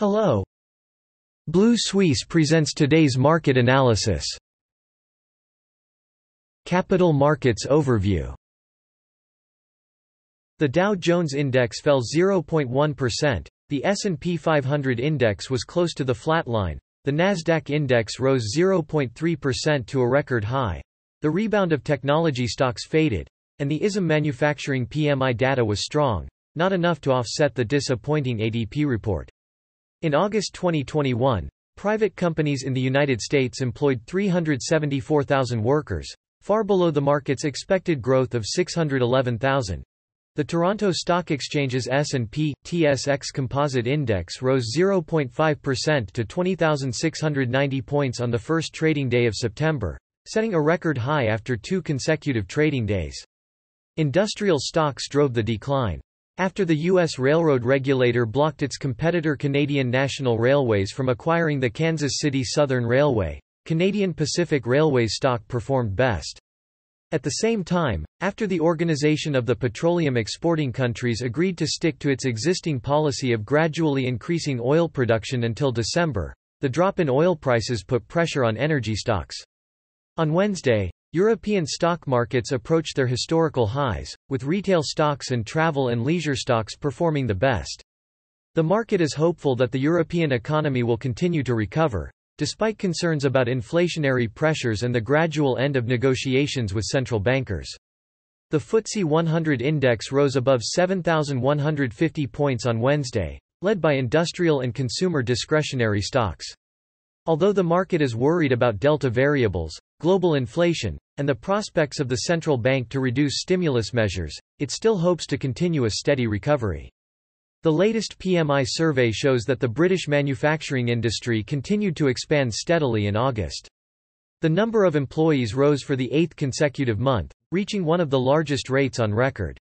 Hello. Blue Suisse presents today's market analysis. Capital Markets Overview The Dow Jones Index fell 0.1%, the S&P 500 index was close to the flat line, the Nasdaq index rose 0.3% to a record high. The rebound of technology stocks faded, and the ISM manufacturing PMI data was strong, not enough to offset the disappointing ADP report. In August 2021, private companies in the United States employed 374,000 workers, far below the market's expected growth of 611,000. The Toronto Stock Exchange's S&P TSX Composite Index rose 0.5% to 20,690 points on the first trading day of September, setting a record high after two consecutive trading days. Industrial stocks drove the decline. After the U.S. railroad regulator blocked its competitor Canadian National Railways from acquiring the Kansas City Southern Railway, Canadian Pacific Railway's stock performed best. At the same time, after the Organization of the Petroleum Exporting Countries agreed to stick to its existing policy of gradually increasing oil production until December, the drop in oil prices put pressure on energy stocks. On Wednesday, European stock markets approached their historical highs, with retail stocks and travel and leisure stocks performing the best. The market is hopeful that the European economy will continue to recover, despite concerns about inflationary pressures and the gradual end of negotiations with central bankers. The FTSE 100 index rose above 7,150 points on Wednesday, led by industrial and consumer discretionary stocks. Although the market is worried about delta variables, global inflation, and the prospects of the central bank to reduce stimulus measures, it still hopes to continue a steady recovery. The latest PMI survey shows that the British manufacturing industry continued to expand steadily in August. The number of employees rose for the eighth consecutive month, reaching one of the largest rates on record.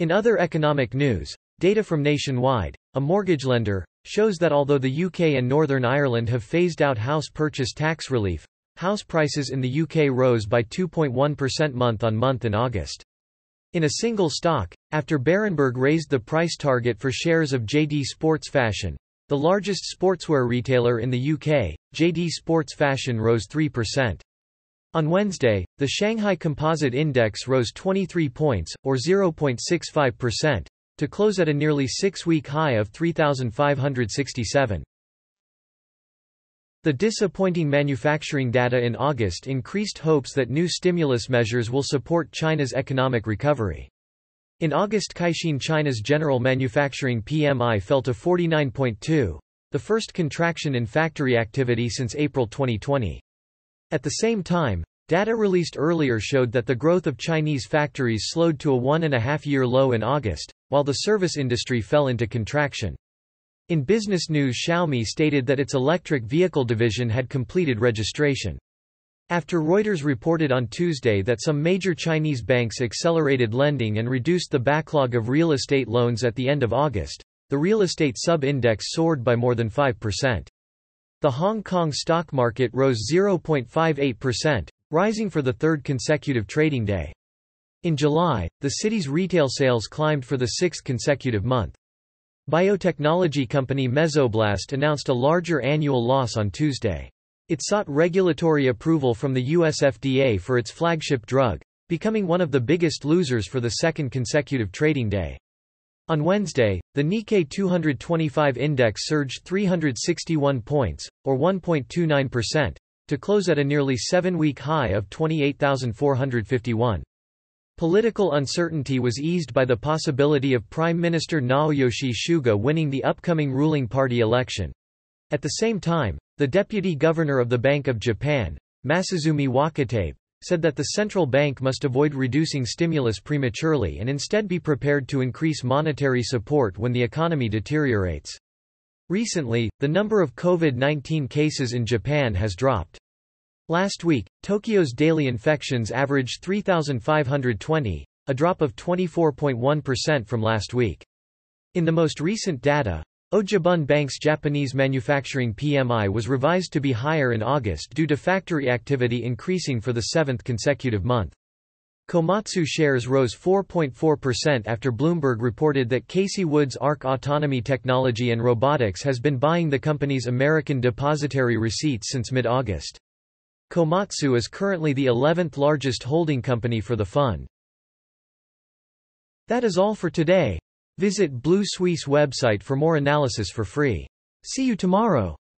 In other economic news, data from Nationwide, a mortgage lender, shows that although the UK and Northern Ireland have phased out house purchase tax relief, house prices in the UK rose by 2.1% month on month in August. In a single stock, after Berenberg raised the price target for shares of JD Sports Fashion, the largest sportswear retailer in the UK, JD Sports Fashion rose 3%. On Wednesday, the Shanghai Composite Index rose 23 points, or 0.65%, to close at a nearly six-week high of 3,567. The disappointing manufacturing data in August increased hopes that new stimulus measures will support China's economic recovery. In August Caixin China's general manufacturing PMI fell to 49.2, the first contraction in factory activity since April 2020. At the same time, data released earlier showed that the growth of Chinese factories slowed to a one-and-a-half-year low in August, while the service industry fell into contraction. In business news Xiaomi stated that its electric vehicle division had completed registration. After Reuters reported on Tuesday that some major Chinese banks accelerated lending and reduced the backlog of real estate loans at the end of August, the real estate sub-index soared by more than 5%. The Hong Kong stock market rose 0.58%, rising for the third consecutive trading day. In July, the city's retail sales climbed for the sixth consecutive month. Biotechnology company Mesoblast announced a larger annual loss on Tuesday. It sought regulatory approval from the US FDA for its flagship drug, becoming one of the biggest losers for the second consecutive trading day. On Wednesday, the Nikkei 225 index surged 361 points, or 1.29%, to close at a nearly seven-week high of 28,451. Political uncertainty was eased by the possibility of Prime Minister Naoyoshi Suga winning the upcoming ruling party election. At the same time, the deputy governor of the Bank of Japan, Masazumi Wakatabe, said that the central bank must avoid reducing stimulus prematurely and instead be prepared to increase monetary support when the economy deteriorates. Recently, the number of COVID-19 cases in Japan has dropped. Last week, Tokyo's daily infections averaged 3,520, a drop of 24.1% from last week. In the most recent data, au Jibun Bank's Japanese manufacturing PMI was revised to be higher in August due to factory activity increasing for the seventh consecutive month. Komatsu shares rose 4.4% after Bloomberg reported that Cathie Wood's ARK Autonomy Technology and Robotics has been buying the company's American depository receipts since mid-August. Komatsu is currently the 11th largest holding company for the fund. That is all for today. Visit Blue Suisse website for more analysis for free. See you tomorrow.